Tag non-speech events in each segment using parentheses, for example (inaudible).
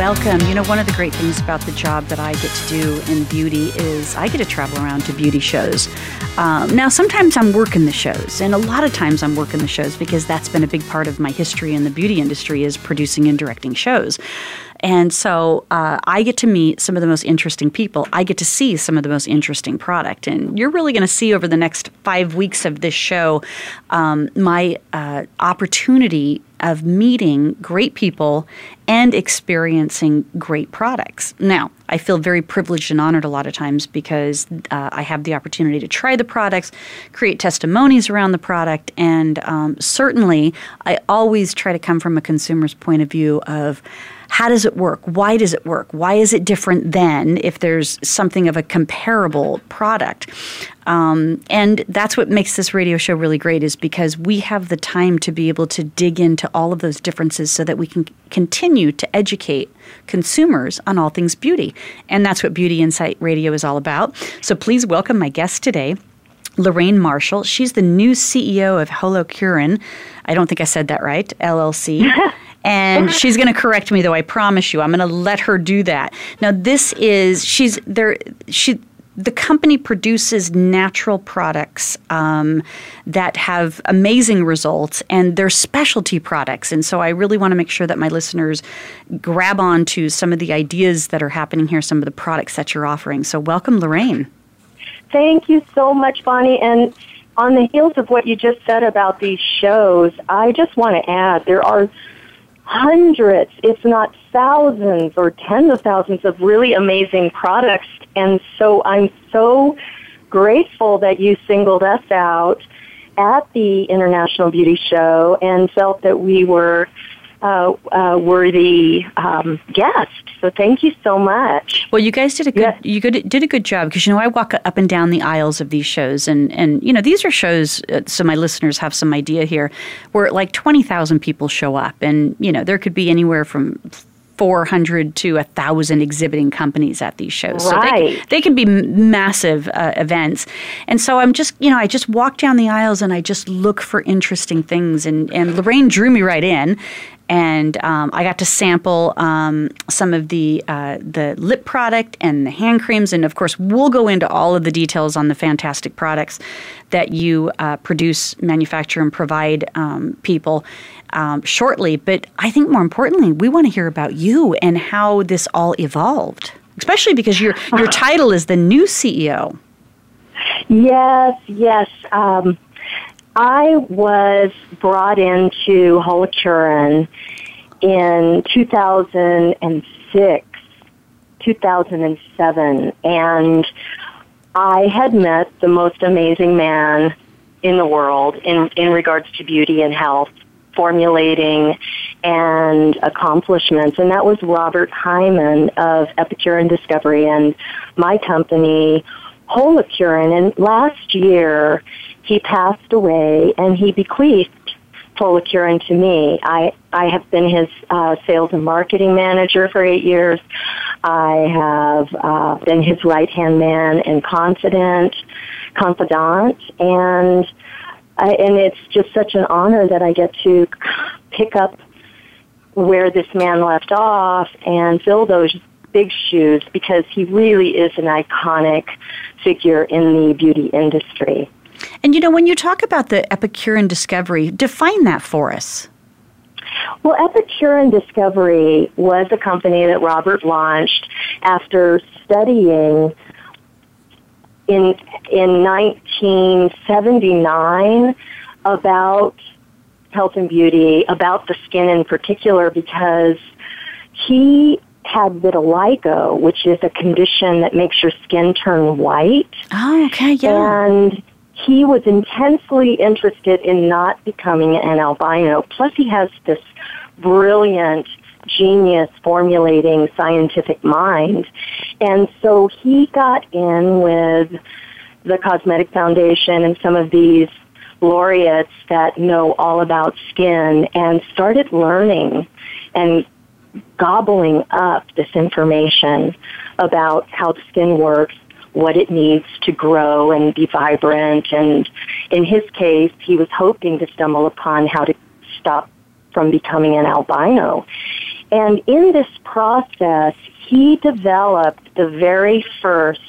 Welcome. You know, one of the great things about the job that I get to do in beauty is I get to travel around to beauty shows. Um, now, sometimes I'm working the shows, and a lot of times I'm working the shows because that's been a big part of my history in the beauty industry is producing and directing shows. And so uh, I get to meet some of the most interesting people. I get to see some of the most interesting product. And you're really going to see over the next five weeks of this show um, my uh, opportunity of meeting great people and experiencing great products. Now, I feel very privileged and honored a lot of times because uh, I have the opportunity to try the products, create testimonies around the product, and um, certainly I always try to come from a consumer's point of view of how does it work? Why does it work? Why is it different than if there's something of a comparable product? Um, and that's what makes this radio show really great is because we have the time to be able to dig into all of those differences so that we can continue to educate consumers on all things beauty. And that's what Beauty Insight Radio is all about. So please welcome my guest today. Lorraine Marshall. She's the new CEO of Holocuren. I don't think I said that right, LLC. (laughs) and she's going to correct me though i promise you i'm going to let her do that now this is she's there she the company produces natural products um, that have amazing results and they're specialty products. And so i really want to make sure that my listeners grab on to some of the ideas that are happening here some of the products that you're offering. So welcome lorraine. Thank you so much bonnie. And on the heels of what you just said about these shows i just want to add there are hundreds, if not thousands or tens of thousands of really amazing products. And so I'm so grateful that you singled us out at the International Beauty Show and felt that we were uh, uh, worthy um, guest. So thank you so much. Well, you guys did a good yes. you good, did a good job because you know I walk up and down the aisles of these shows and and you know these are shows uh, so my listeners have some idea here where like twenty thousand people show up and you know there could be anywhere from 400 to 1,000 exhibiting companies at these shows. Right. So they, they can be massive uh, events. And so I'm just, you know, I just walk down the aisles and I just look for interesting things. And, and Lorraine drew me right in and um, I got to sample um, some of the uh, the lip product and the hand creams, and of course, we'll go into all of the details on the fantastic products that you uh, produce, manufacture, and provide um, people um, shortly. But I think more importantly, we want to hear about you and how this all evolved, especially because your your (laughs) title is the new CEO. Yes, yes. Um, I was brought into Holocuren in 2006, 2007, and I had met the most amazing man in the world in, in regards to beauty and health, formulating and accomplishments, and that was Robert Hyman of Epicurean Discovery and my company, Holocuren. And last year, he passed away and he bequeathed Holocuren to me. I, I have been his uh, sales and marketing manager for eight years. I have uh, been his right hand man and confidant, confidant, and I, and it's just such an honor that I get to pick up where this man left off and fill those big shoes because he really is an iconic figure in the beauty industry. And you know, when you talk about the Epicurean discovery, define that for us. Well, Epicurean Discovery was a company that Robert launched after studying in in 1979 about health and beauty, about the skin in particular, because he had vitiligo, which is a condition that makes your skin turn white. Oh, okay, yeah. And he was intensely interested in not becoming an albino. Plus, he has this brilliant genius formulating scientific mind. And so he got in with the Cosmetic Foundation and some of these laureates that know all about skin and started learning and gobbling up this information about how the skin works, what it needs to grow and be vibrant. And in his case, he was hoping to stumble upon how to stop from becoming an albino. And in this process, he developed the very first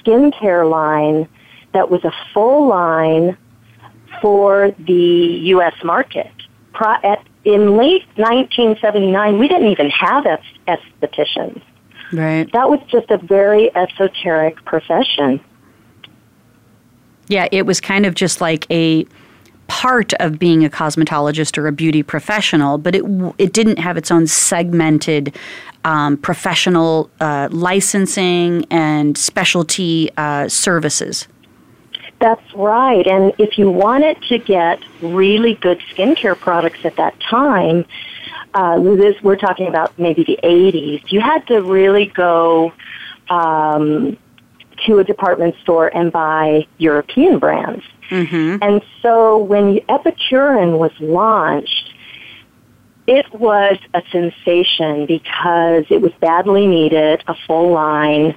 skincare line that was a full line for the U.S. market. In late 1979, we didn't even have estheticians. Right. That was just a very esoteric profession. Yeah, it was kind of just like a part of being a cosmetologist or a beauty professional, but it it didn't have its own segmented um, professional uh, licensing and specialty uh, services. That's right. And if you wanted to get really good skincare products at that time, uh, this, we're talking about maybe the 80s, you had to really go um, to a department store and buy European brands. Mm-hmm. And so when Epicurean was launched, it was a sensation because it was badly needed, a full line.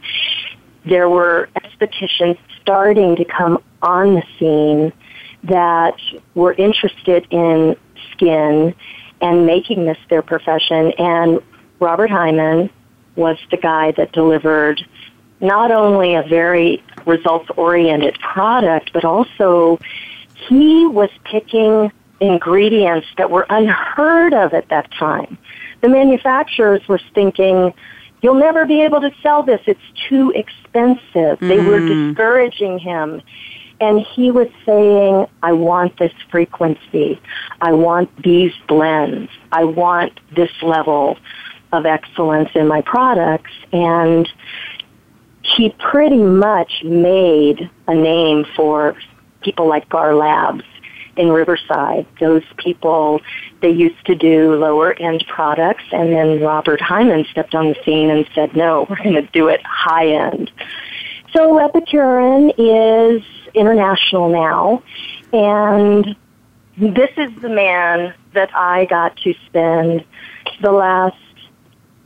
There were estheticians starting to come on the scene that were interested in skin and making this their profession. And Robert Hyman was the guy that delivered not only a very results oriented product, but also he was picking ingredients that were unheard of at that time. The manufacturers were thinking, you'll never be able to sell this. It's too expensive. Mm. They were mm. discouraging him. And he was saying, I want this frequency. I want these blends. I want this level of excellence in my products. And he pretty much made a name for people like Gar Labs in Riverside. Those people, they used to do lower end products, and then Robert Hyman stepped on the scene and said, no, we're going to do it high end. So Epicurean is international now, and this is the man that I got to spend the last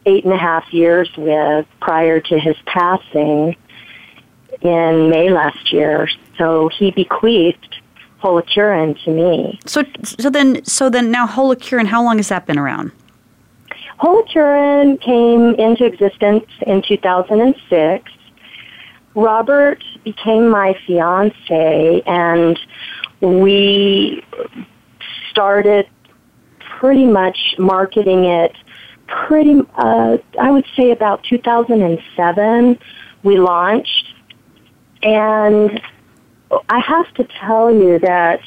eight and a half years with prior to his passing in May last year. So he bequeathed Holocuren to me. So, so then, so then now Holocuren, how long has that been around? Holocuren came into existence in 2006. Robert became my fiance, and we started pretty much marketing it pretty, uh, I would say about 2007, we launched. And I have to tell you that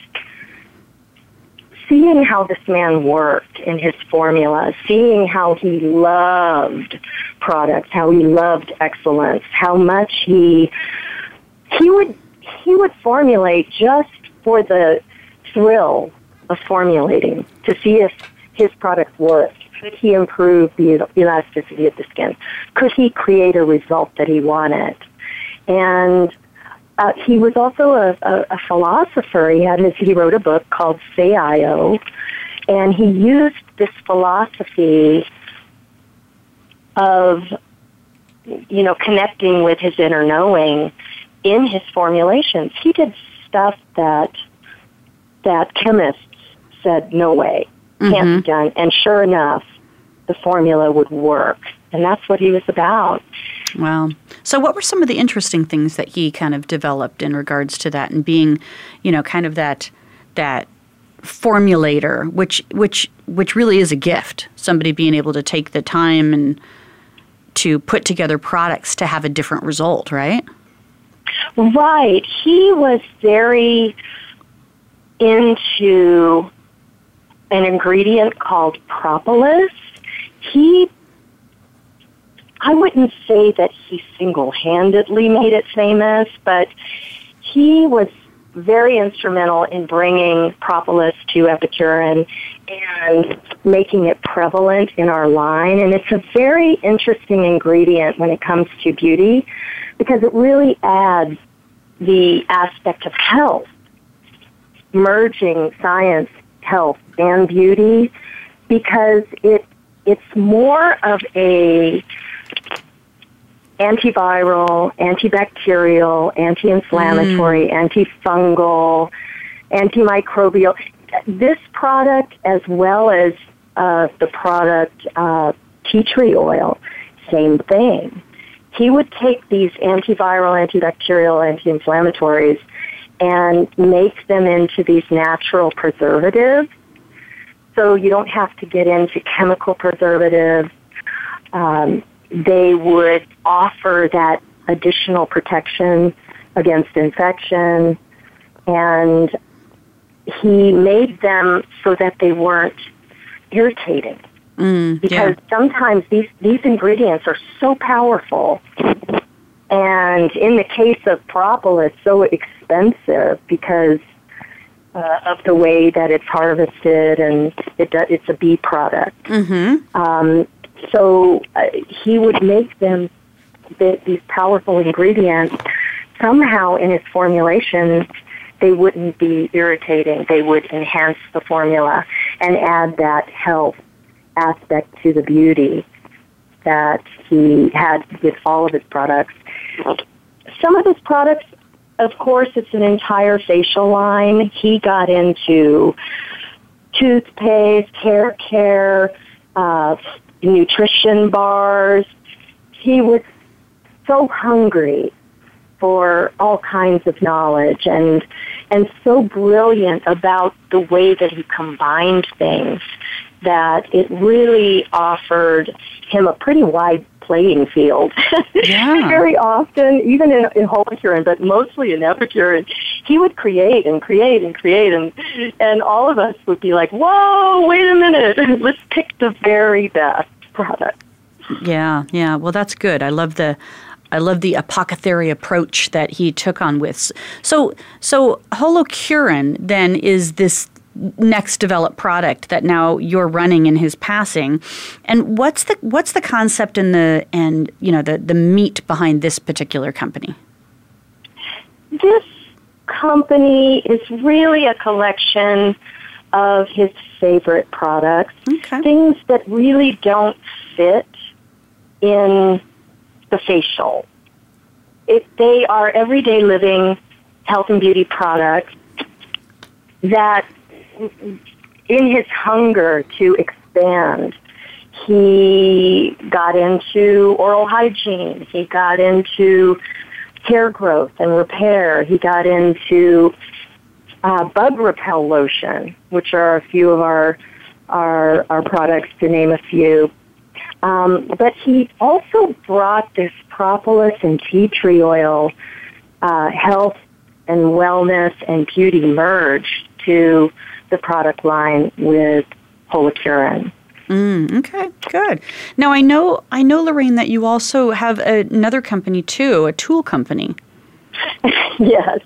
seeing how this man worked in his formula, seeing how he loved products, how he loved excellence, how much he he would he would formulate just for the thrill of formulating to see if his product worked. Could he improve the elasticity of the skin? Could he create a result that he wanted? And uh, he was also a, a, a philosopher. He had his, he wrote a book called Say-io, and he used this philosophy of, you know, connecting with his inner knowing in his formulations. He did stuff that that chemists said no way can't mm-hmm. be done, and sure enough, the formula would work. And that's what he was about. Wow. So, what were some of the interesting things that he kind of developed in regards to that and being, you know, kind of that that formulator, which which which really is a gift. Somebody being able to take the time and to put together products to have a different result, right? Right. He was very into an ingredient called propolis. He I wouldn't say that he single-handedly made it famous, but he was very instrumental in bringing propolis to Epicurean and making it prevalent in our line. And it's a very interesting ingredient when it comes to beauty because it really adds the aspect of health, merging science, health, and beauty because it it's more of a antiviral, antibacterial, anti-inflammatory, mm. antifungal, antimicrobial. This product, as well as uh, the product uh, tea tree oil, same thing. He would take these antiviral, antibacterial, anti-inflammatories and make them into these natural preservatives. So you don't have to get into chemical preservatives. Um, they would offer that additional protection against infection and he made them so that they weren't irritating. Mm, because yeah. sometimes these, these ingredients are so powerful and in the case of propolis so expensive because uh, of the way that it's harvested and it, it's a bee product. Mm-hmm. Um, so uh, he would make them the, these powerful ingredients somehow in his formulation they wouldn't be irritating they would enhance the formula and add that health aspect to the beauty that he had with all of his products. Some of his products of course it's an entire facial line. He got into toothpaste hair care uh, nutrition bars. He was so hungry for all kinds of knowledge and and so brilliant about the way that he combined things that it really offered him a pretty wide playing field. (laughs) Yeah. Very often, even in, in Holocuren, but mostly in Epicurean, he would create and create and create, and and all of us would be like, "Whoa, wait a minute! (laughs) Let's pick the very best product." Yeah, yeah. Well, that's good. I love the I love the apothecary approach that he took on with. So, so Holocuren then is this next developed product that now you're running in his passing. And what's the what's the concept and the and you know the the meat behind this particular company? This company is really a collection of his favorite products. Okay. things that really don't fit in the facial. It, they are everyday living health and beauty products that in his hunger to expand, he got into oral hygiene. He got into hair growth and repair. He got into uh, bug repel lotion, which are a few of our our, our products, to name a few. Um, but he also brought this propolis and tea tree oil uh, health and wellness and beauty merge to the product line with Holocuren. Mm, okay, good. Now I know I know Lorraine that you also have another company too, a tool company. (laughs) yes.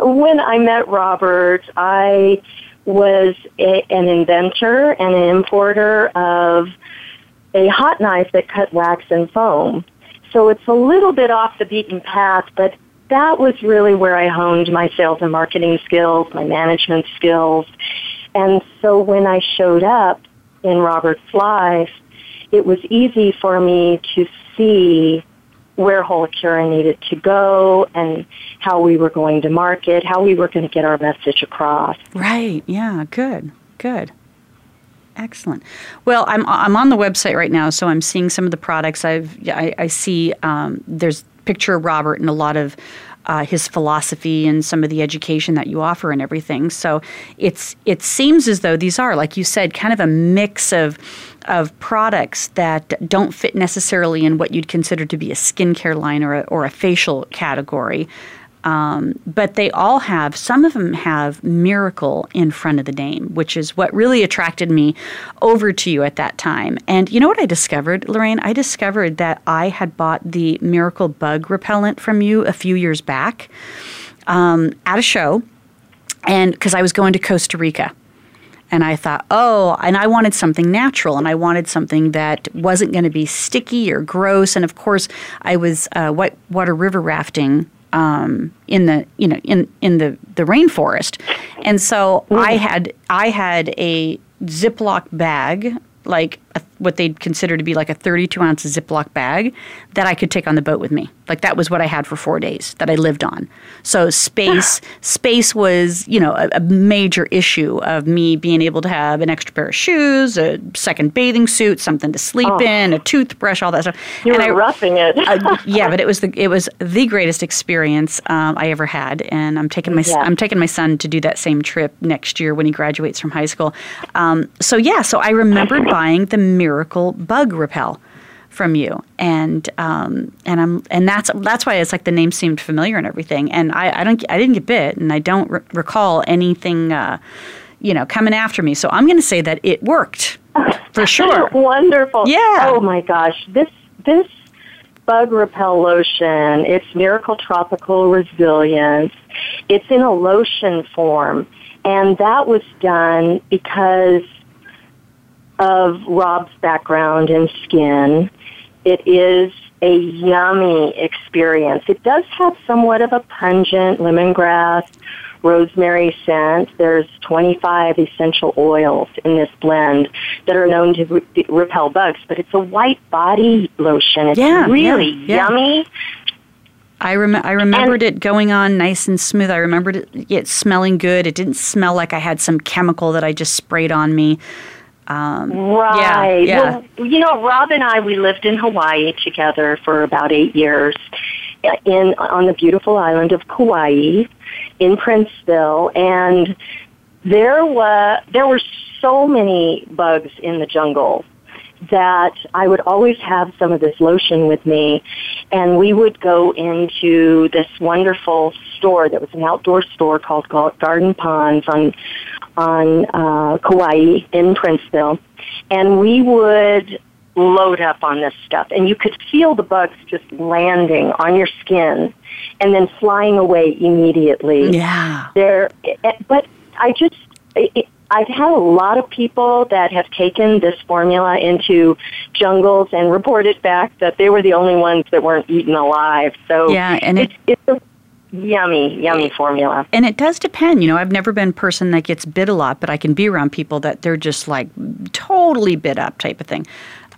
When I met Robert, I was a, an inventor and an importer of a hot knife that cut wax and foam. So it's a little bit off the beaten path, but that was really where I honed my sales and marketing skills, my management skills. And so when I showed up in Robert's life, it was easy for me to see where Holocuren needed to go and how we were going to market, how we were going to get our message across. Right. Yeah. Good. Good. Excellent. Well, I'm I'm on the website right now, so I'm seeing some of the products. I've I, I see um, there's picture Robert and a lot of uh, his philosophy and some of the education that you offer and everything. So it's it seems as though these are, like you said, kind of a mix of of products that don't fit necessarily in what you'd consider to be a skincare line or a, or a facial category. Um, but they all have, some of them have miracle in front of the name, which is what really attracted me over to you at that time. And you know what I discovered, Lorraine? I discovered that I had bought the miracle bug repellent from you a few years back um, at a show, and because I was going to Costa Rica. And I thought, oh, and I wanted something natural and I wanted something that wasn't going to be sticky or gross. And of course, I was uh, whitewater river rafting um, in the you know in in the the rainforest, and so mm. I had I had a Ziploc bag like a, what they'd consider to be like a 32 ounce Ziploc bag that I could take on the boat with me. Like that was what I had for four days that I lived on. So space, (sighs) space was you know a, a, major issue of me being able to have an extra pair of shoes, a second bathing suit, something to sleep oh. in, a toothbrush, all that stuff. You and were I, roughing it. uh, (laughs) yeah, but it was the it was the greatest experience um, I ever had, and I'm taking my yeah. I'm taking my son to do that same trip next year when he graduates from high school. Um, so yeah, so I remembered (laughs) buying the Miracle Bug Repel from you. And um, and I'm and that's that's why it's like the name seemed familiar and everything. And I, I don't I didn't get bit and I don't re- recall anything uh, you know coming after me. So I'm going to say that it worked. (laughs) For sure. Wonderful. Yeah. Oh my gosh. This this bug repel lotion it's miracle tropical resilience. It's in a lotion form. And that was done because of Rob's background and skin. It is a yummy experience. It does have somewhat of a pungent lemongrass, rosemary scent. There's 25 essential oils in this blend that are known to re- repel bugs, but it's a white body lotion. It's yeah, really yeah, yeah. yummy. I, rem- I remembered and, it going on nice and smooth. I remembered it, it smelling good. It didn't smell like I had some chemical that I just sprayed on me. Um, right. Yeah, yeah. Well, you know, Rob and I, we lived in Hawaii together for about eight years in on the beautiful island of Kauai in Princeville, and there was there were so many bugs in the jungle that I would always have some of this lotion with me, and we would go into this wonderful store that was an outdoor store called Garden Ponds on on uh, Kauai in Princeville, and we would load up on this stuff, and you could feel the bugs just landing on your skin and then flying away immediately. Yeah. There, but I just. It, I've had a lot of people that have taken this formula into jungles and reported back that they were the only ones that weren't eaten alive. So yeah, and it's, it, it's a yummy, yummy formula. And it does depend. You know, I've never been a person that gets bit a lot, but I can be around people that they're just like totally bit up type of thing.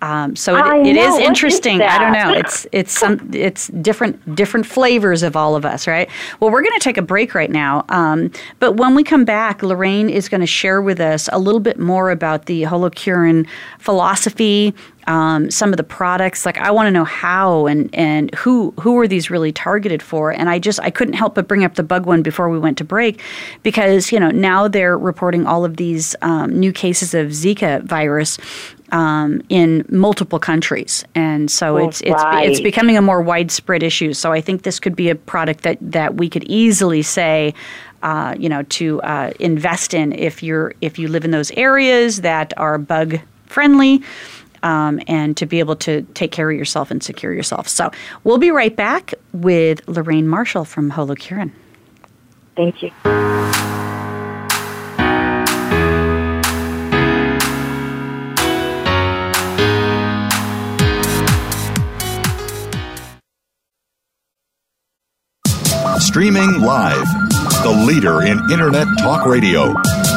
Um, so it, it is interesting. Is I don't know. It's it's some it's different different flavors of all of us, right? Well, we're going to take a break right now, um, but when we come back, Lorraine is going to share with us a little bit more about the holocuren philosophy, um, some of the products. Like I want to know how and and who who are these really targeted for? And I just I couldn't help but bring up the bug one before we went to break because you know now they're reporting all of these um, new cases of Zika virus um, in multiple countries, and so it's it's right. it's becoming a more widespread issue. So I think this could be a product that that we could easily say. Uh, you know, to uh, invest in if you're if you live in those areas that are bug friendly, um, and to be able to take care of yourself and secure yourself. So we'll be right back with Lorraine Marshall from Holocuren. Thank you. Streaming live. The leader in Internet talk radio.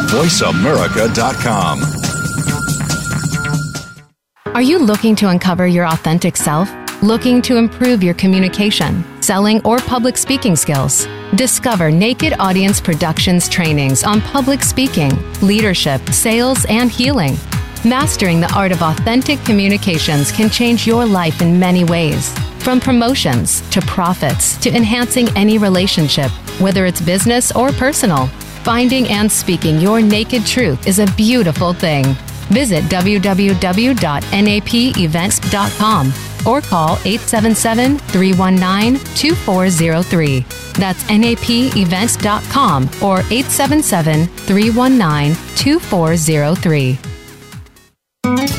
VoiceAmerica.com. Are you looking to uncover your authentic self? Looking to improve your communication, selling, or public speaking skills? Discover Naked Audience Productions trainings on public speaking, leadership, sales, and healing. Mastering the art of authentic communications can change your life in many ways. From promotions to profits to enhancing any relationship, whether it's business or personal, finding and speaking your naked truth is a beautiful thing. Visit www.napevents.com or call 877 319 2403. That's napevents.com or 877 319 2403.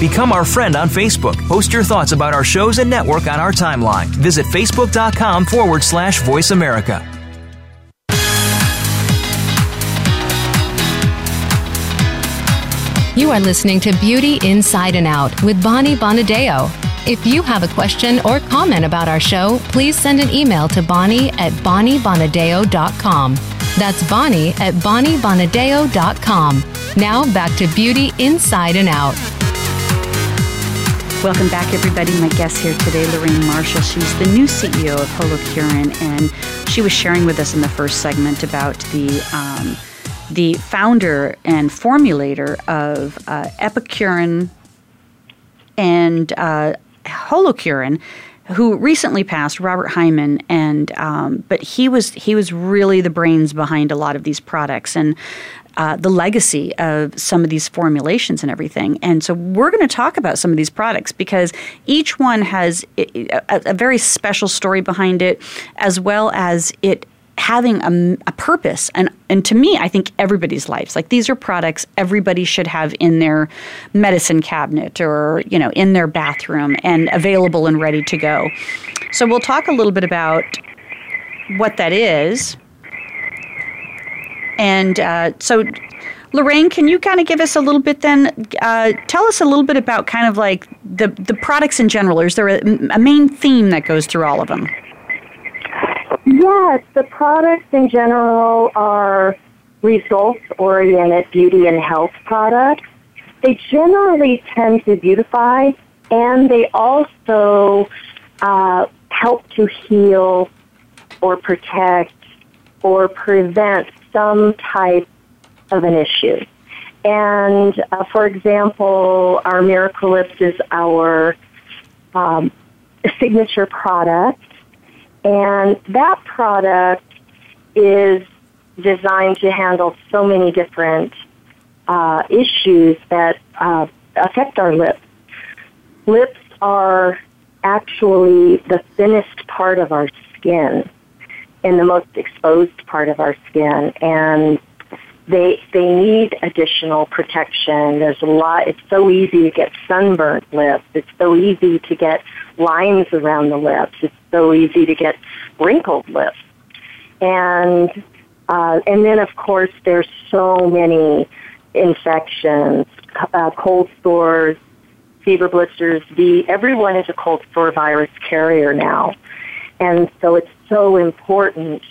Become our friend on Facebook. Post your thoughts about our shows and network on our timeline. Visit facebook.com forward slash voice America. You are listening to Beauty Inside and Out with Bonnie Bonadeo. If you have a question or comment about our show, please send an email to Bonnie at BonnieBonadeo.com. That's Bonnie at BonnieBonadeo.com. Now back to Beauty Inside and Out. Welcome back, everybody. My guest here today, Lorraine Marshall. She's the new CEO of Holocuren, and she was sharing with us in the first segment about the um, the founder and formulator of uh, Epicurean and uh, Holocuren who recently passed, Robert Hyman, and um, but he was he was really the brains behind a lot of these products, and uh, the legacy of some of these formulations and everything. And so we're going to talk about some of these products because each one has a, a very special story behind it, as well as it having a, a, purpose and and to me I think everybody's lives like these are products everybody should have in their medicine cabinet or you know in their bathroom and available and ready to go. So we'll talk a little bit about what that is and uh, so, Lorraine, can you kind of give us a little bit then? Uh, tell us a little bit about kind of like the, the products in general. Is there a, a main theme that goes through all of them? Yes, the products in general are results oriented beauty and health products. They generally tend to beautify and they also uh, help to heal or protect or prevent some type of an issue. And uh, for example, our Miracle Lips is our um, signature product, and that product is designed to handle so many different uh, issues that uh, affect our lips. Lips are actually the thinnest part of our skin in the most exposed part of our skin and they they need additional protection. There's a lot it's so easy to get sunburnt lips. It's so easy to get lines around the lips. It's so easy to get wrinkled lips. And uh, and then of course there's so many infections, uh, cold sores, fever blisters. The everyone is a cold sore virus carrier now. And so it's so important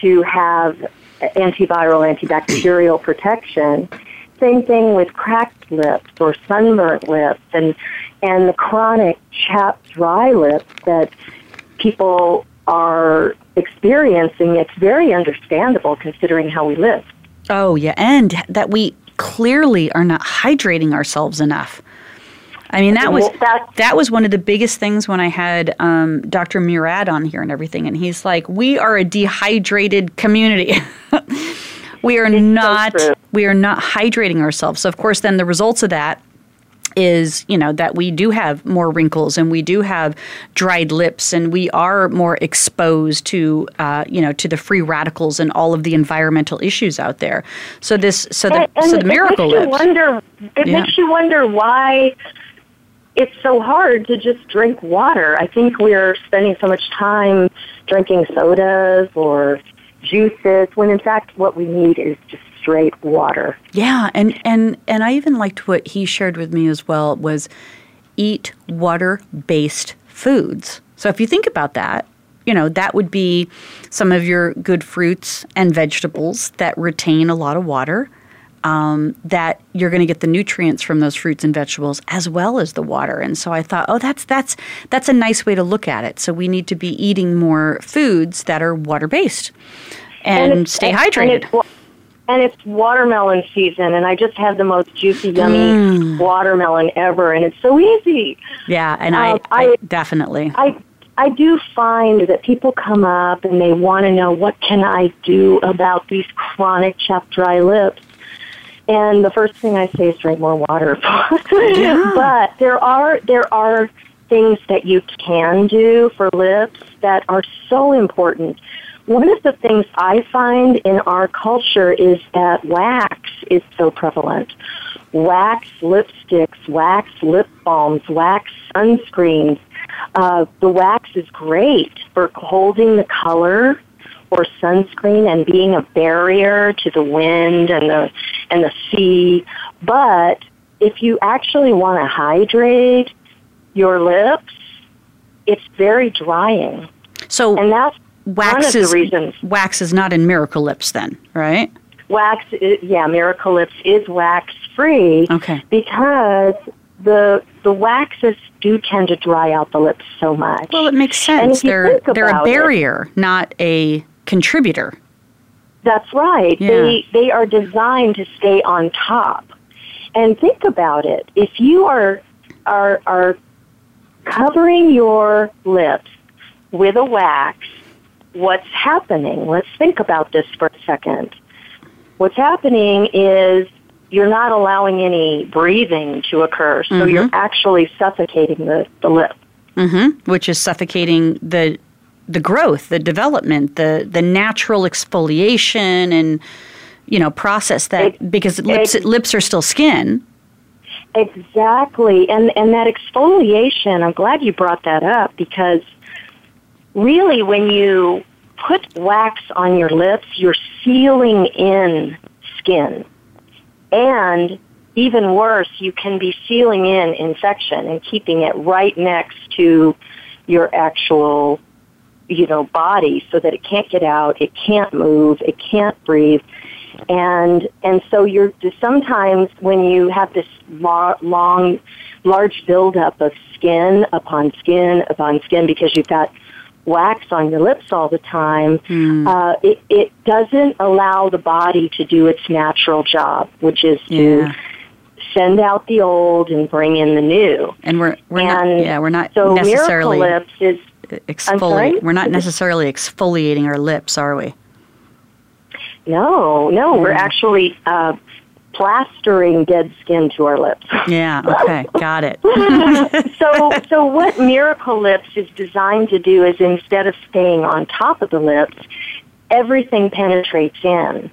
to have antiviral, antibacterial protection. Same thing with cracked lips or sunburnt lips and, and the chronic chapped dry lips that people are experiencing. It's very understandable considering how we live. Oh, yeah. And that we clearly are not hydrating ourselves enough. I mean, that was that was one of the biggest things when I had um, Dr. Murad on here and everything, and he's like, "We are a dehydrated community. (laughs) we are it's not so we are not hydrating ourselves." So, of course, then the results of that is you know that we do have more wrinkles and we do have dried lips and we are more exposed to uh, you know to the free radicals and all of the environmental issues out there. So this so the and, so the miracle it makes. You wonder, it yeah. makes you wonder why it's so hard to just drink water. I think we're spending so much time drinking sodas or juices when in fact what we need is just straight water. Yeah, and and and I even liked what he shared with me as well was eat water-based foods. So if you think about that, you know, that would be some of your good fruits and vegetables that retain a lot of water. Um, that you're going to get the nutrients from those fruits and vegetables as well as the water. And so I thought, oh, that's that's that's a nice way to look at it. So we need to be eating more foods that are water based and, And stay and hydrated. it's And it's watermelon season, and I just had the most juicy, yummy Mm. watermelon ever, and it's so easy. yeah, and um, I, I I- definitely. I I do find that people come up and they want to know what can I do about these chronic chapped dry lips. And the first thing I say is drink more water. (laughs) but there are there are things that you can do for lips that are so important. One of the things I find in our culture is that wax is so prevalent. Wax lipsticks, wax lip balms, wax sunscreens. Uh, the wax is great for holding the color or sunscreen and being a barrier to the wind and the and the sea. But if you actually want to hydrate your lips, it's very drying, So and that's wax one of is the reasons. wax is not in Miracle Lips, then, right? Wax, yeah, Miracle Lips is wax free Okay. because the the waxes do tend to dry out the lips so much. Well, it makes sense. They're they're a about it- barrier, not a contributor. That's right. Yeah. They they are designed to stay on top. And think about it. If you are are are covering your lips with a wax, what's happening? Let's think about this for a second. What's happening is you're not allowing any breathing to occur, so you're actually suffocating the, the lip. hmm which is suffocating the the growth, the development, the the natural exfoliation and you know process that Ex- because lips ex- lips are still skin. Exactly. And and that exfoliation, I'm glad you brought that up because really when you put wax on your lips, you're sealing in skin. And even worse, you can be sealing in infection and keeping it right next to your actual you know body so that it can't get out, it can't move, it can't breathe. And and so you're sometimes when you have this lo- long large buildup of skin upon skin upon skin because you've got wax on your lips all the time uh, it, it doesn't allow the body to do its natural job which is to Yeah. send out the old and bring in the new. And we're we're not yeah, we're not so necessarily miracle lips is We're not necessarily exfoliating our lips, are we? no no we're actually uh, plastering dead skin to our lips (laughs) Yeah, okay. Got it. (laughs) so (laughs) so what miracle lips is designed to do is instead of staying on top of the lips everything penetrates in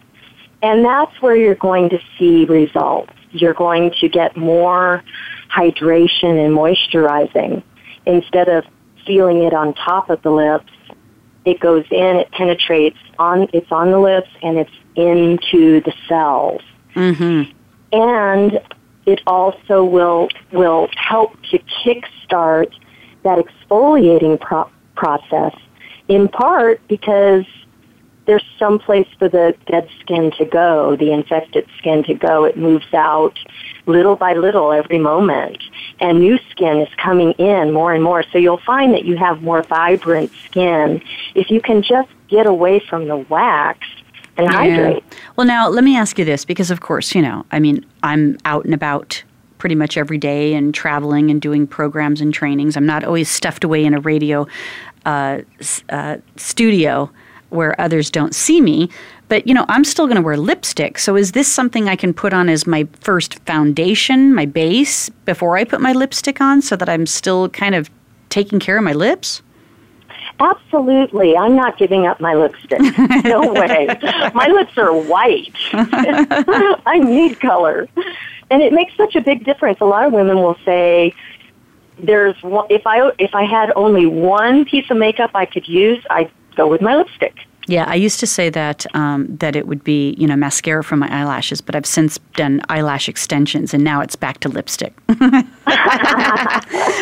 and that's where you're going to see results you're going to get more hydration and moisturizing instead of feeling it on top of the lips it goes in it penetrates on it's on the lips and it's into the cells Mhm. and it also will will help to kickstart that exfoliating pro- process. In part because there's some place for the dead skin to go, the infected skin to go. It moves out little by little every moment, and new skin is coming in more and more. So you'll find that you have more vibrant skin if you can just get away from the wax and hydrate. Well, now let me ask you this because, of course, you know, I mean, I'm out and about pretty much every day and traveling and doing programs and trainings. I'm not always stuffed away in a radio uh, uh, studio where others don't see me. But, you know, I'm still going to wear lipstick. So is this something I can put on as my first foundation, my base, before I put my lipstick on so that I'm still kind of taking care of my lips? Absolutely. I'm not giving up my lipstick. (laughs) No way. my lips are white. (laughs) I need color. And it makes such a big difference. A lot of women will say, there's one, if I if I had only one piece of makeup I could use, I'd go with my lipstick. Yeah, I used to say that um, that it would be you know mascara for my eyelashes, but I've since done eyelash extensions, and now it's back to lipstick, (laughs)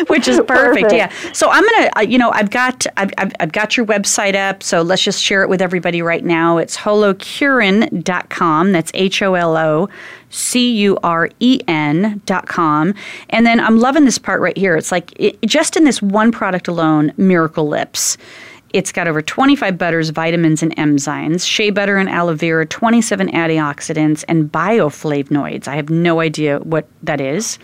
which is (laughs) perfect, perfect. Yeah. So I'm gonna uh, you know I've got I've, I've, I've, got your website up, so let's just share it with everybody right now. It's holocuren.com. That's H O L O C U R E N dot com. And then I'm loving this part right here. It's like it, just in this one product alone, Miracle Lips. It's got over 25 butters, vitamins, and enzymes, shea butter and aloe vera, 27 antioxidants, and bioflavonoids. I have no idea what that is.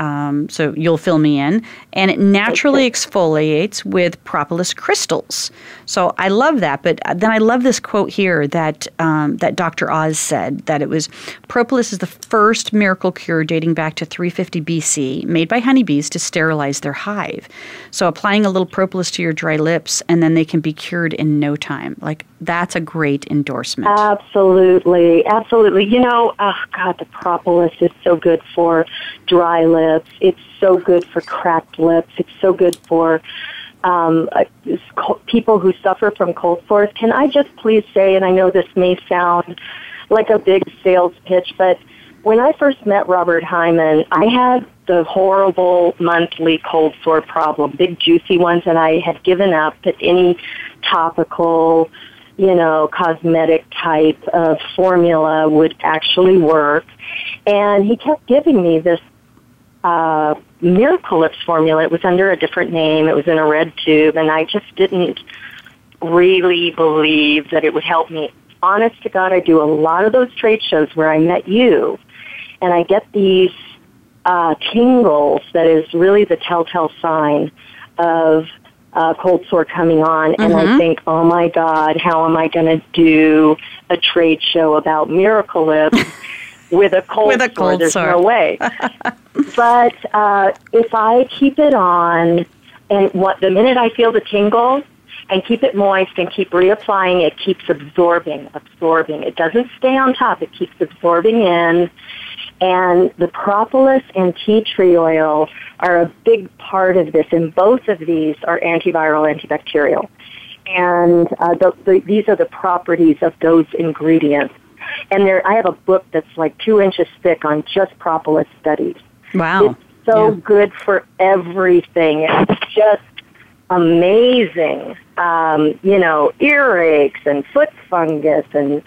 Um, so you'll fill me in. And it naturally exfoliates with propolis crystals. So I love that. But then I love this quote here that um, that Dr. Oz said that it was propolis is the first miracle cure dating back to 350 BC, made by honeybees to sterilize their hive. So applying a little propolis to your dry lips, and then they can be cured in no time. Like that's a great endorsement. Absolutely, absolutely. You know, oh God, the propolis is so good for dry lips. It's so good for cracked lips. It's so good for um, uh, people who suffer from cold sores. Can I just please say, and I know this may sound like a big sales pitch, but when I first met Robert Hyman, I had the horrible monthly cold sore problem, big juicy ones, and I had given up at any topical you know, cosmetic type of formula would actually work. And he kept giving me this uh, Miracle Lips formula. It was under a different name. It was in a red tube, and I just didn't really believe that it would help me. Honest to God, I do a lot of those trade shows where I met you, and I get these uh, tingles that is really the telltale sign of uh, cold sore coming on, and mm-hmm. I think, oh my God, how am I going to do a trade show about Miracle Lips (laughs) with a cold with a sore? Cold There's sore. no way. (laughs) but uh, if I keep it on, and what the minute I feel the tingle, and keep it moist and keep reapplying, it keeps absorbing, absorbing. It doesn't stay on top. It keeps absorbing in. And the propolis and tea tree oil are a big part of this, and both of these are antiviral, antibacterial. And uh, the, the, these are the properties of those ingredients. And there, I have a book that's like two inches thick on just propolis studies. Wow. It's so yeah. good for everything. It's just amazing. Um, you know, earaches and foot fungus and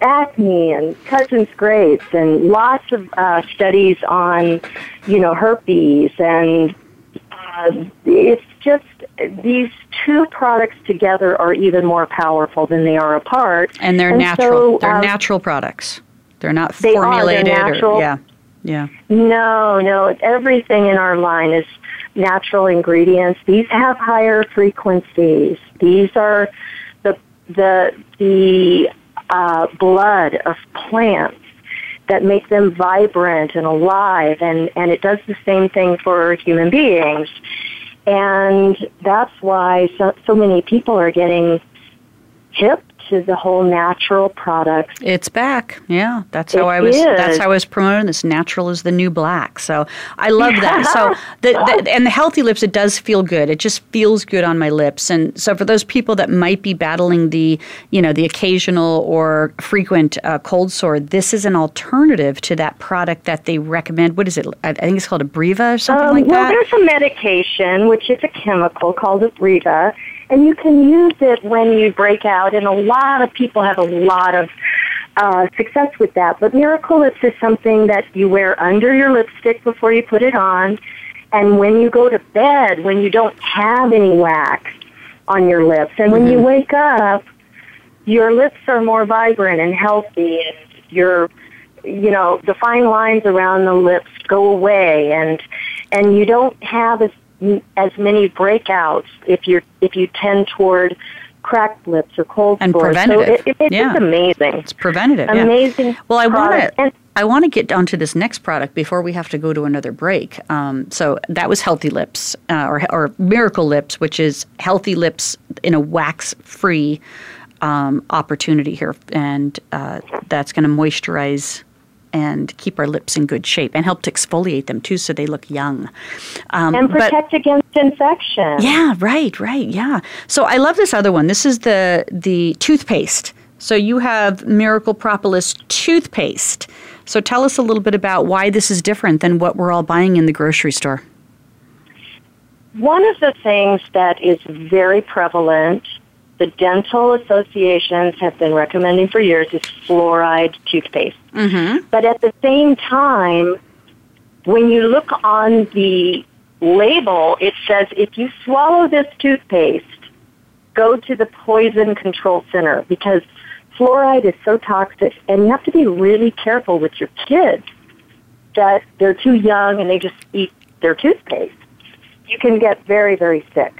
acne and Cousins Grace and lots of uh, studies on, you know, herpes and uh, it's just these two products together are even more powerful than they are apart. And they're and natural. So, they're um, natural products. They're not they formulated. Are, they're natural. Or, yeah. Yeah. No, no. Everything in our line is natural ingredients. These have higher frequencies. These are the the the uh, blood of plants that make them vibrant and alive, and, and it does the same thing for human beings. And that's why so, so many people are getting hip to the whole natural products. It's back. Yeah, that's how It I was. is. That's how I was promoting this. Natural is the new black. So I love that. So (laughs) the, the and the healthy lips, it does feel good. It just feels good on my lips. And so for those people that might be battling the, you know, the occasional or frequent uh, cold sore, this is an alternative to that product that they recommend. What is it? I I think it's called Abreva or something Um, like well, that. Well, there's a medication which is a chemical called Abreva, and you can use it when you break out. And a lot of people have a lot of uh, success with that. But Miracle Lips is something that you wear under your lipstick before you put it on, and when you go to bed, when you don't have any wax on your lips, and when you wake up, your lips are more vibrant and healthy, and your you know the fine lines around the lips go away, and and you don't have as as many breakouts if you're if you tend toward cracked lips or cold And sores. preventative. So it, it, it's Yeah. amazing. It's preventative. yeah. Amazing Well, I want to. I want to get down to this next product before we have to go to another break. Um, so that was Healthy Lips uh, or, or Miracle Lips, which is healthy lips in a wax-free um, opportunity here, and uh, that's going to moisturize and keep our lips in good shape and help to exfoliate them too so they look young. Um, and protect but, against infection. Yeah, right, right, yeah. So I love this other one. This is the the toothpaste. So you have Miracle Propolis toothpaste. So tell us a little bit about why this is different than what we're all buying in the grocery store. One of the things that is very prevalent, the dental associations have been recommending for years, is fluoride toothpaste. Mm-hmm. But at the same time, when you look on the label, it says if you swallow this toothpaste, go to the poison control center because fluoride is so toxic and you have to be really careful with your kids that they're too young and they just eat their toothpaste you can get very, very sick.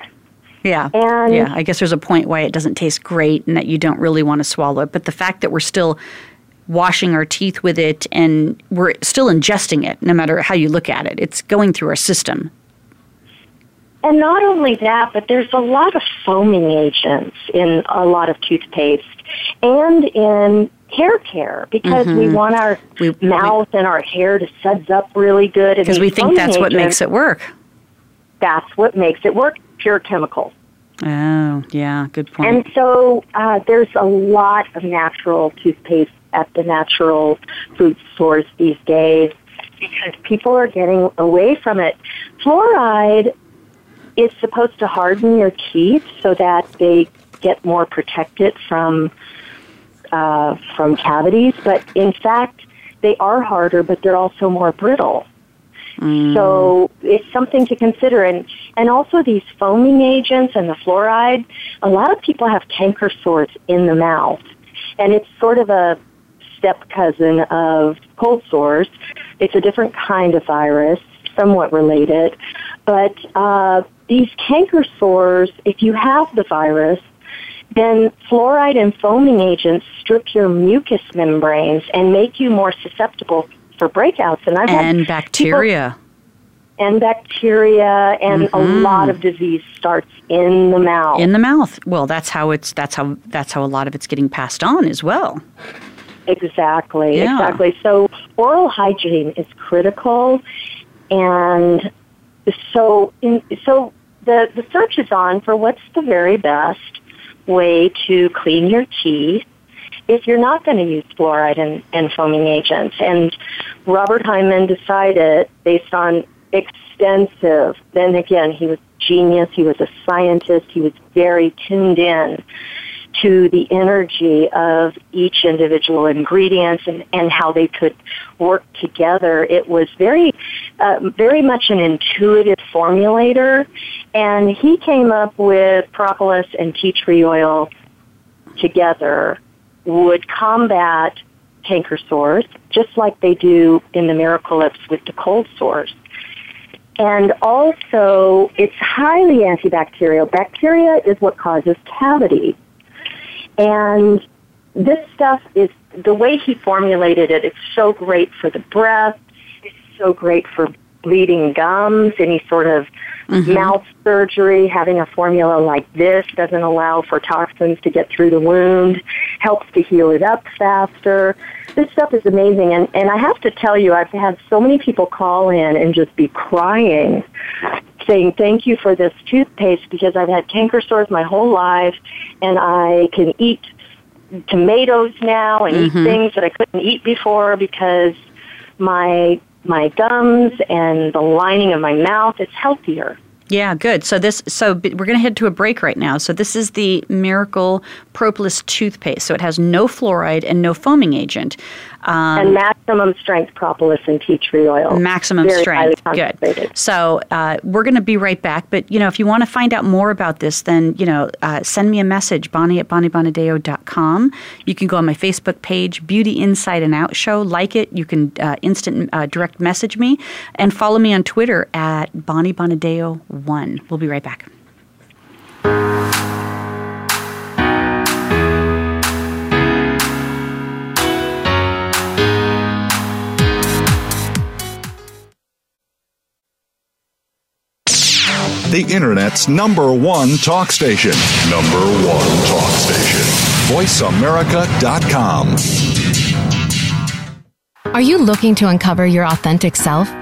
Yeah. And yeah, I guess there's a point why it doesn't taste great and that you don't really want to swallow it. But the fact that we're still washing our teeth with it and we're still ingesting it, no matter how you look at it, it's going through our system. And not only that, but there's a lot of foaming agents in a lot of toothpaste and in hair care because mm-hmm. we want our we, mouth we, and our hair to suds up really good. Because we think that's agents, what makes it work. That's what makes it work, pure chemicals. Oh, yeah, good point. And so uh, there's a lot of natural toothpaste at the natural food stores these days because people are getting away from it. Fluoride is supposed to harden your teeth so that they get more protected from uh, from cavities, but in fact, they are harder, but they're also more brittle. Mm. So it's something to consider. And, and also these foaming agents and the fluoride, a lot of people have canker sores in the mouth. And it's sort of a step cousin of cold sores. It's a different kind of virus, somewhat related. But uh, these canker sores, if you have the virus, then fluoride and foaming agents strip your mucous membranes and make you more susceptible for breakouts. And I've and bacteria. People, and bacteria and mm-hmm. a lot of disease starts in the mouth. In the mouth. Well, that's how it's that's how that's how a lot of it's getting passed on as well. Exactly. Yeah. Exactly. So oral hygiene is critical and so in, so the the search is on for what's the very best way to clean your teeth if you're not going to use fluoride and, and foaming agents. And Robert Hyman decided based on extensive, then again, he was genius, he was a scientist, he was very tuned in to the energy of each individual ingredient and, and how they could work together. It was very, uh, very much an intuitive formulator, and he came up with propolis and tea tree oil together would combat canker sores, just like they do in the Miracle Lips with the cold sores. And also, it's highly antibacterial. Bacteria is what causes cavity. And this stuff is, the way he formulated it, it's so great for the breath, it's so great for bleeding gums, any sort of mm-hmm. mouth surgery, having a formula like this doesn't allow for toxins to get through the wound, helps to heal it up faster. This stuff is amazing. And, and I have to tell you, I've had so many people call in and just be crying saying thank you for this toothpaste because I've had canker sores my whole life and I can eat tomatoes now and mm-hmm. eat things that I couldn't eat before because my my gums and the lining of my mouth is healthier. Yeah, good. So this, so we're going to head to a break right now. So this is the Miracle Propolis toothpaste. So it has no fluoride and no foaming agent. Um, and maximum strength propolis and tea tree oil. Maximum Very strength. Good. So uh, we're going to be right back. But, you know, if you want to find out more about this, then, you know, uh, send me a message, Bonnie at BonnieBonadeo.com. You can go on my Facebook page, Beauty Inside and Out Show. Like it. You can uh, instant uh, direct message me. And follow me on Twitter at Bonnie Bonadeo1. We'll be right back. the Internet's number one talk station. Number one talk station. VoiceAmerica.com. Are you looking to uncover your authentic self?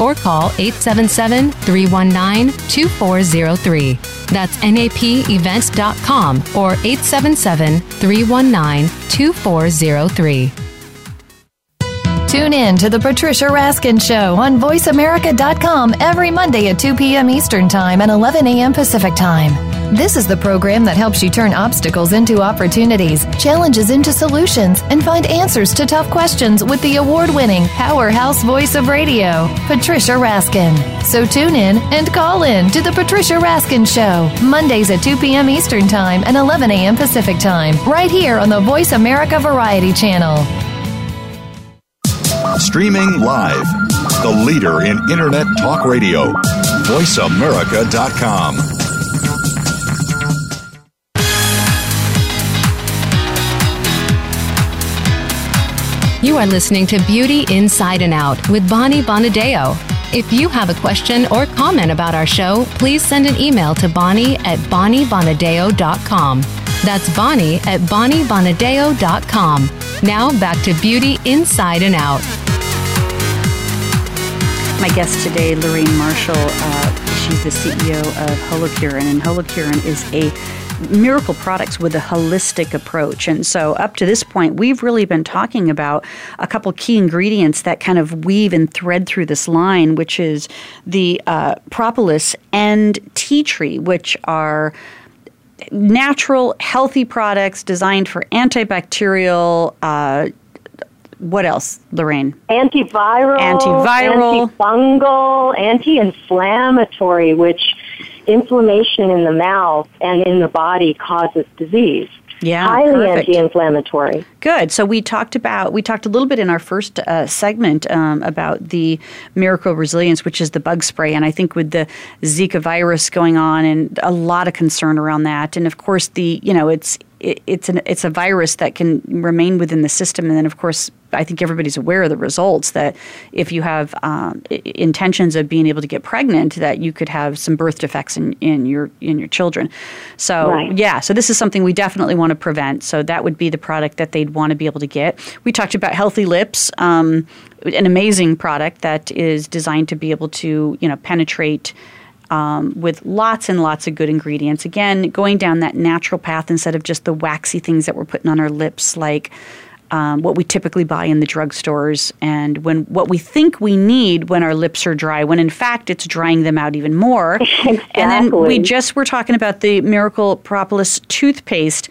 or call 877 319 2403. That's napevents.com or 877 319 2403. Tune in to the Patricia Raskin Show on VoiceAmerica.com every Monday at 2 p.m. Eastern Time and 11 a.m. Pacific Time. This is the program that helps you turn obstacles into opportunities, challenges into solutions, and find answers to tough questions with the award winning powerhouse voice of radio, Patricia Raskin. So tune in and call in to The Patricia Raskin Show, Mondays at 2 p.m. Eastern Time and 11 a.m. Pacific Time, right here on the Voice America Variety Channel. Streaming live, the leader in Internet talk radio, voiceamerica.com. You are listening to Beauty Inside and Out with Bonnie Bonadeo. If you have a question or comment about our show, please send an email to Bonnie at BonnieBonadeo.com. That's Bonnie at BonnieBonadeo.com. Now back to Beauty Inside and Out. My guest today, Lorraine Marshall, uh, she's the CEO of Holocuren, and Holocuren is a miracle products with a holistic approach. And so, up to this point, we've really been talking about a couple key ingredients that kind of weave and thread through this line, which is the uh, propolis and tea tree, which are natural, healthy products designed for antibacterial. Uh, what else, Lorraine? Antiviral, Antiviral. antifungal, anti-inflammatory, which inflammation in the mouth and in the body causes disease. Yeah, highly anti-inflammatory. Good. So we talked about we talked a little bit in our first uh, segment um, about the Miracle Resilience, which is the bug spray, and I think with the Zika virus going on and a lot of concern around that, and of course the you know it's it, it's an it's a virus that can remain within the system, and then of course I think everybody's aware of the results that if you have um, i- intentions of being able to get pregnant, that you could have some birth defects in, in your in your children. So Right. yeah, so this is something we definitely want to prevent. So that would be the product that they'd want to be able to get. We talked about healthy lips. Um, an amazing product that is designed to be able to you know penetrate um, with lots and lots of good ingredients. Again, going down that natural path instead of just the waxy things that we're putting on our lips, like um, what we typically buy in the drugstores, and when what we think we need when our lips are dry, when in fact it's drying them out even more. (laughs) And then we just were talking about the Miracle Propolis toothpaste.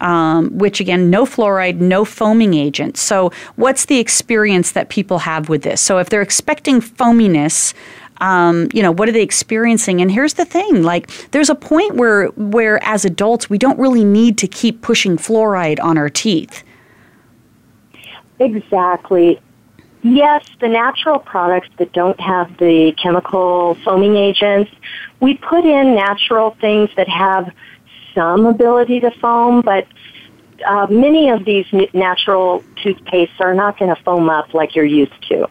Um, which again, no fluoride, no foaming agent. So, what's the experience that people have with this? So, if they're expecting foaminess, um, you know what are they experiencing and here's the thing like there's a point where where as adults we don't really need to keep pushing fluoride on our teeth Exactly. Yes, the natural products that don't have the chemical foaming agents, we put in natural things that have some ability to foam, but uh, many of these natural toothpastes are not going to foam up like you're used to.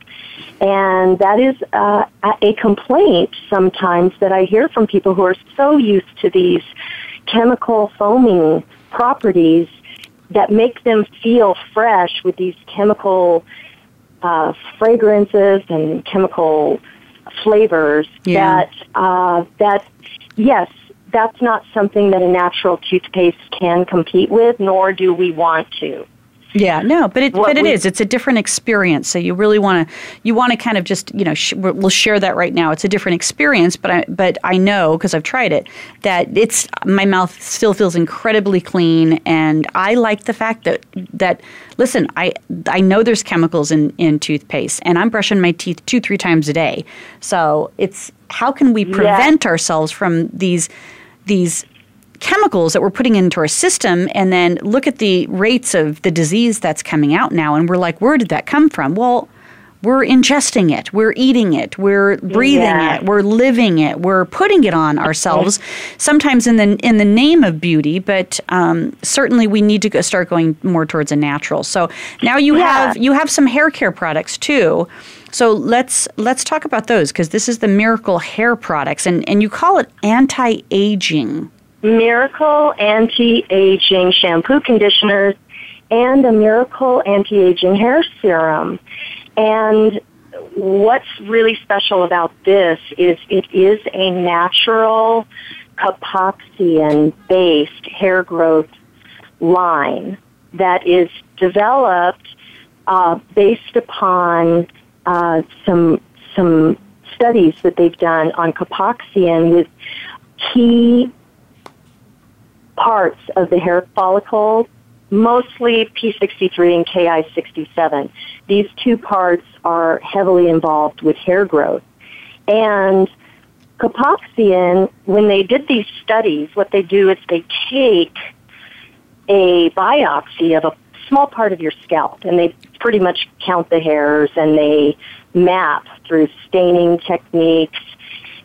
And that is uh, a- a complaint sometimes that I hear from people who are so used to these chemical foaming properties that make them feel fresh with these chemical uh, fragrances and chemical flavors Yeah. that uh, that yes that's not something that a natural toothpaste can compete with nor do we want to Yeah, no, but it What but it we- is. It's a different experience. So you really want to you want to kind of just you know sh- we'll we'll share that right now. It's a different experience, but I but I know because I've tried it that it's my mouth still feels incredibly clean, and I like the fact that that listen, I I know there's chemicals in in toothpaste, and I'm brushing my teeth two three times a day. So it's how can we prevent ourselves from these these chemicals that we're putting into our system and then look at the rates of the disease that's coming out now and we're like where did that come from well we're ingesting it, we're eating it, we're breathing Yeah. it, we're living it, we're putting it on ourselves. Sometimes in the in the name of beauty, but um, certainly we need to go, start going more towards a natural. So now you Yeah. have you have some hair care products too. So let's let's talk about those because this is the Miracle Hair products, and and you call it anti aging. Miracle anti-aging shampoo conditioners and a Miracle anti-aging hair serum. And what's really special about this is it is a natural capoxian-based hair growth line that is developed uh, based upon uh, some some studies that they've done on capoxian with key parts of the hair follicle, mostly P63 and KI67. These two parts are heavily involved with hair growth. And Capoxian, when they did these studies, what they do is they take a biopsy of a small part of your scalp and they pretty much count the hairs and they map through staining techniques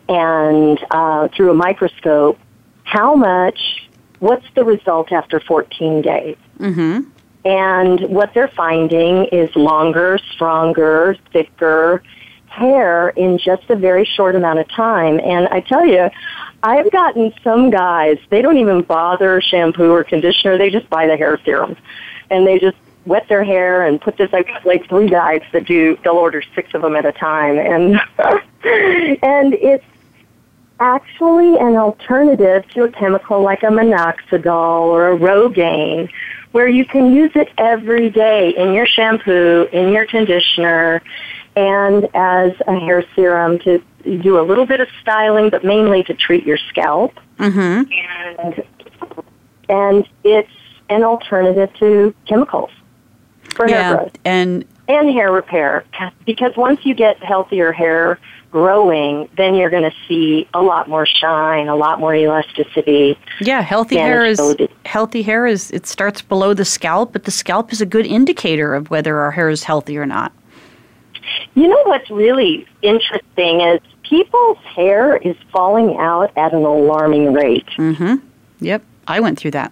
and uh, through a microscope how much, what's the result after 14 days. Mm-hmm. And what they're finding is longer, stronger, thicker hair in just a very short amount of time. And I tell you, I've gotten some guys, they don't even bother shampoo or conditioner, they just buy the hair serum. And they just wet their hair and put this, I've got like three guys that do, they'll order six of them at a time. And, (laughs) and it's actually an alternative to a chemical like a minoxidil or a Rogaine, where you can use it every day in your shampoo, in your conditioner, and as a hair serum to do a little bit of styling, but mainly to treat your scalp. Mm-hmm. And and it's an alternative to chemicals for hair Yeah, growth and and hair repair because once you get healthier hair growing then you're going to see a lot more shine a lot more elasticity yeah, healthy hair is healthy hair is it starts below the scalp, but the scalp is a good indicator of whether our hair is healthy or not. you know what's really interesting is people's hair is falling out at an alarming rate Mm-hmm. Yep, I went through that.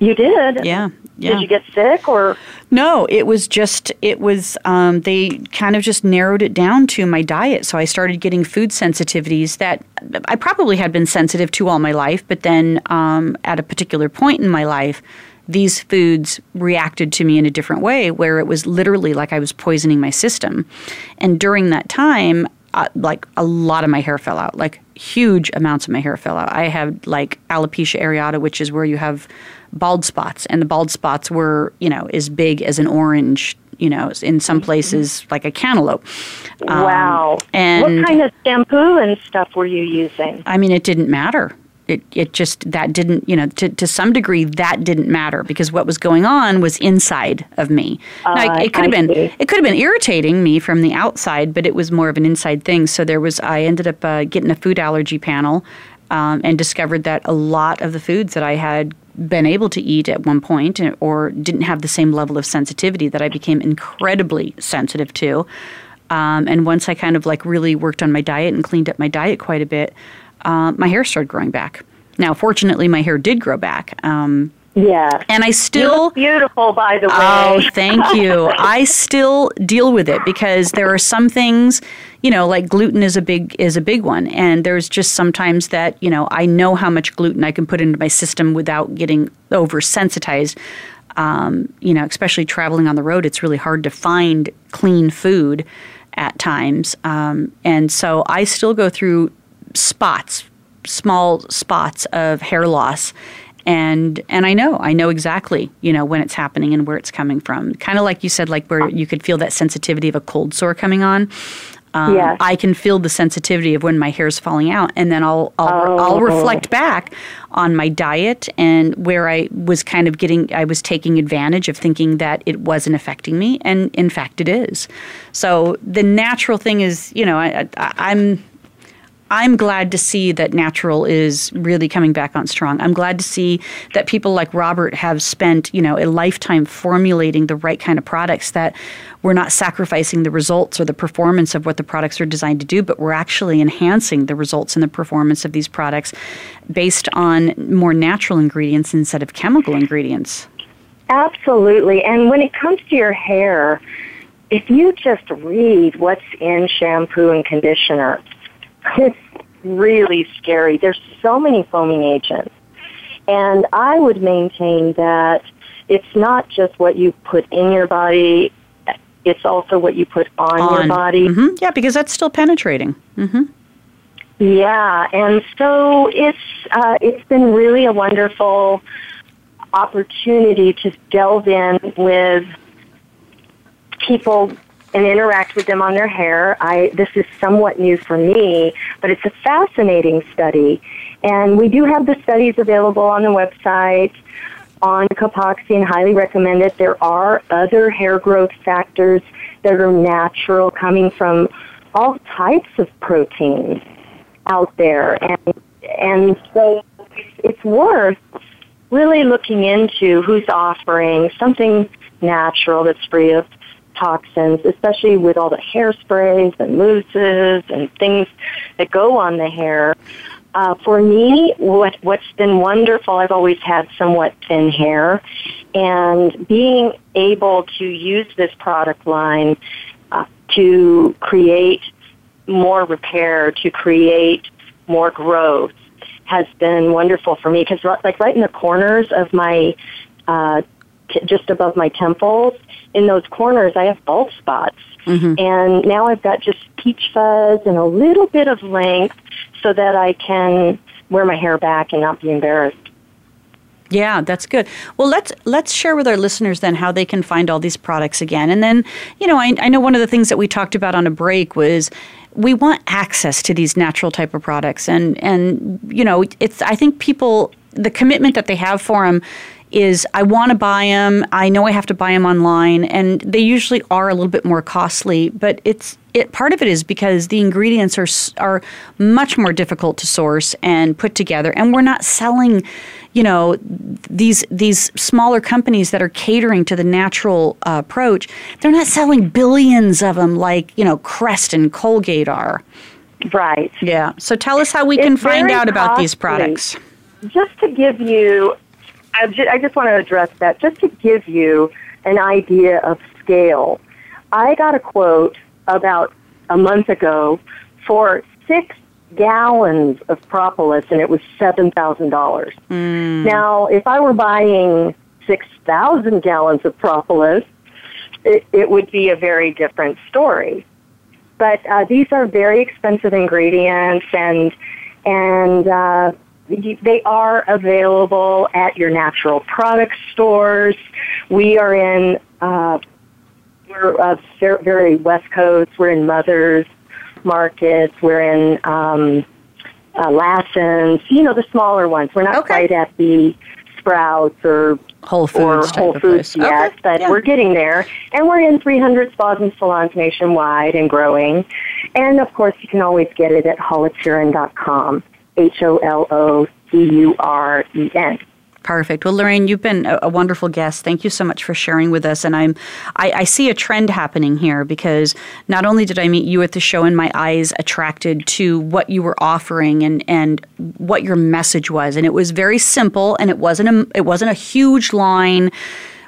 you did Yeah, yeah. did you get sick or No, it was just it was um, they kind of just narrowed it down to my diet. So I started getting food sensitivities that I probably had been sensitive to all my life, but then um, at a particular point in my life, these foods reacted to me in a different way, where it was literally like I was poisoning my system. And during that time, uh, like a lot of my hair fell out, like huge amounts of my hair fell out. I had like alopecia areata, which is where you have bald spots, and the bald spots were, you know, as big as an orange, you know, in some places like a cantaloupe. Um, wow and what kind of shampoo and stuff were you using I mean, it didn't matter. It, it just that didn't you know to, to some degree that didn't matter because what was going on was inside of me. now, Uh, it, it could have been see. it could have been irritating me from the outside, but it was more of an inside thing. So there was I ended up uh, getting a food allergy panel um, and discovered that a lot of the foods that I had been able to eat at one point uh, or didn't have the same level of sensitivity that I became incredibly sensitive to. Um, and once I kind of like really worked on my diet and cleaned up my diet quite a bit, uh, my hair started growing back. Now, fortunately, my hair did grow back. Um, yeah and I you still. look beautiful by the way Oh, thank you. I still deal with it because there are some things, you know, like gluten is a big is a big one, and there's just sometimes that you know I know how much gluten I can put into my system without getting oversensitized. Um, you know, especially traveling on the road, it's really hard to find clean food at times, um, and so I still go through spots, small spots of hair loss and and I know I know exactly you know when it's happening and where it's coming from. Kind of like you said, like where you could feel that sensitivity of a cold sore coming on. Um, Yes. I can feel the sensitivity of when my hair is falling out, and then I'll I'll, Oh. I'll reflect back on my diet and where I was kind of getting I was taking advantage of thinking that it wasn't affecting me, and in fact it is. So the natural thing is, you know, I, I, I'm I'm glad to see that natural is really coming back on strong. I'm glad to see that people like Robert have spent, you know, a lifetime formulating the right kind of products that we're not sacrificing the results or the performance of what the products are designed to do, but we're actually enhancing the results and the performance of these products based on more natural ingredients instead of chemical ingredients. Absolutely. And when it comes to your hair, if you just read what's in shampoo and conditioner, it's really scary. There's so many foaming agents. And I would maintain that it's not just what you put in your body, it's also what you put on, on. your body. Mm-hmm. Yeah, because that's still penetrating. Mm-hmm. Yeah, and so it's uh, it's been really a wonderful opportunity to delve in with people and interact with them on their hair. I this is somewhat new for me, but it's a fascinating study. And we do have the studies available on the website on Copaxi and highly recommend it. There are other hair growth factors that are natural coming from all types of proteins out there and and so it's worth really looking into who's offering something natural that's free of toxins, especially with all the hairsprays and mousses and things that go on the hair. Uh, for me, what what's been wonderful, I've always had somewhat thin hair, and being able to use this product line uh, to create more repair, to create more growth, has been wonderful for me. Because like right in the corners of my uh, just above my temples, in those corners, I have bald spots. Mm-hmm. And now I've got just peach fuzz and a little bit of length so that I can wear my hair back and not be embarrassed. Yeah, that's good. Well, let's let's share with our listeners then how they can find all these products again. And then, you know, I, I know one of the things that we talked about on a break was we want access to these natural type of products, and and you know, it's I think people the commitment that they have for them is I want to buy them. I know I have to buy them online, and they usually are a little bit more costly. But it's it part of it is because the ingredients are are much more difficult to source and put together, and we're not selling, you know, these these smaller companies that are catering to the natural uh, approach. They're not selling billions of them like you know Crest and Colgate are. Right. Yeah. So tell us how we it's can find out about these products. Just to give you I just, I just want to address that just to give you an idea of scale. I got a quote about a month ago for six gallons of propolis, and it was seven thousand dollars. Mm. Now, if I were buying six thousand gallons of propolis, it, it would be a very different story. But uh, these are very expensive ingredients, and and uh, they are available at your natural product stores. We are in, uh, we're uh, very West Coast. We're in Mothers Markets. We're in um, uh, Lassen's, you know, the smaller ones. We're not okay. quite at the Sprouts or Whole Foods, or Whole Foods yet, okay. but yeah. we're getting there. And we're in 300 spas and salons nationwide and growing. And of course, you can always get it at holocuren.com. H O L O C U R E N. Perfect. Well, Lorraine, you've been a, wonderful guest. Thank you so much for sharing with us. And I'm, I, I, see a trend happening here because not only did I meet you at the show and my eyes attracted to what you were offering and and what your message was, and it was very simple, and it wasn't a it wasn't a huge line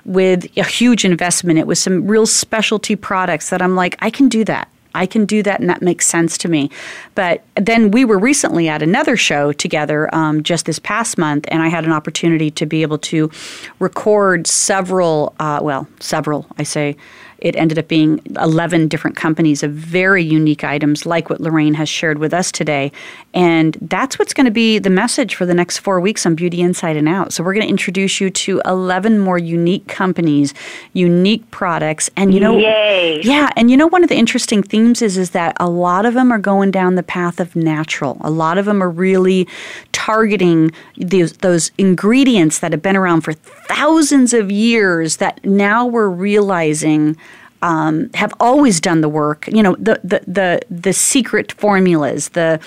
with a huge investment. It was some real specialty products that I'm like, I can do that. I can do that and that makes sense to me. But then we were recently at another show together um, just this past month, and I had an opportunity to be able to record several, uh, well, several, I say, it ended up being 11 different companies of very unique items, like what Lorraine has shared with us today. And that's what's going to be the message for the next four weeks on Beauty Inside and Out. So we're going to introduce you to 11 more unique companies, unique products. And you know, Yay. yeah, and you know, one of the interesting themes is, is that a lot of them are going down the path of natural. A lot of them are really targeting those, those ingredients that have been around for thousands of years that now we're realizing um, have always done the work. You know, the, the the the secret formulas, the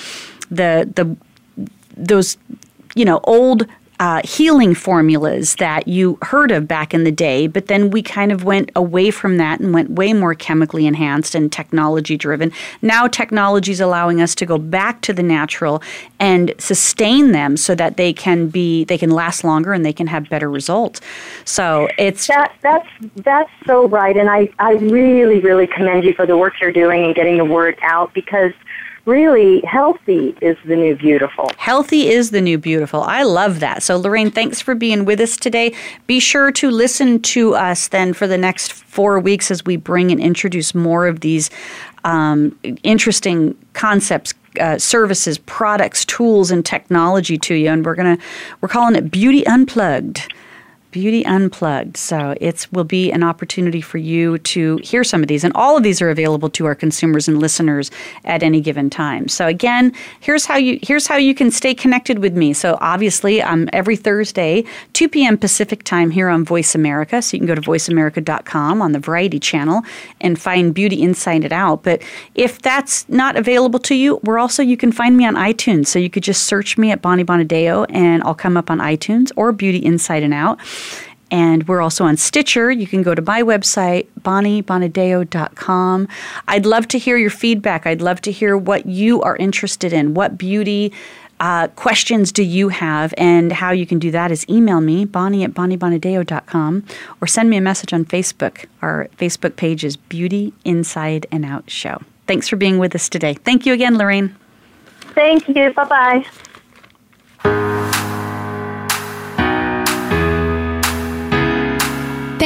the the those you know old uh, healing formulas that you heard of back in the day, but then we kind of went away from that and went way more chemically enhanced and technology driven. Now technology is allowing us to go back to the natural and sustain them so that they can be they can last longer and they can have better results. So it's that that's that's so right, and I I really really commend you for the work you're doing and getting the word out because really healthy is the new beautiful. Healthy is the new beautiful. I love that. So, Lorraine, thanks for being with us today. Be sure to listen to us then for the next four weeks as we bring and introduce more of these um, interesting concepts. Uh, services, products, tools, and technology to you, and we're gonna we're calling it Beauty Unplugged. Beauty Unplugged. So it will be an opportunity for you to hear some of these. And all of these are available to our consumers and listeners at any given time. So again, here's how you here's how you can stay connected with me. So obviously, I'm every Thursday, 2 p.m. Pacific time here on Voice America. So you can go to voiceamerica.com on the Variety channel and find Beauty Inside It Out. But if that's not available to you, we're also you can find me on iTunes. So you could just search me at Bonnie Bonadeo and I'll come up on iTunes or Beauty Inside and Out. And we're also on Stitcher. You can go to my website, bonniebonadeo.com. I'd love to hear your feedback. I'd love to hear what you are interested in. What beauty uh, questions do you have? And how you can do that is email me, bonnie at bonniebonadeo.com, or send me a message on Facebook. Our Facebook page is Beauty Inside and Out Show. Thanks for being with us today. Thank you again, Lorraine. Thank you. Bye bye.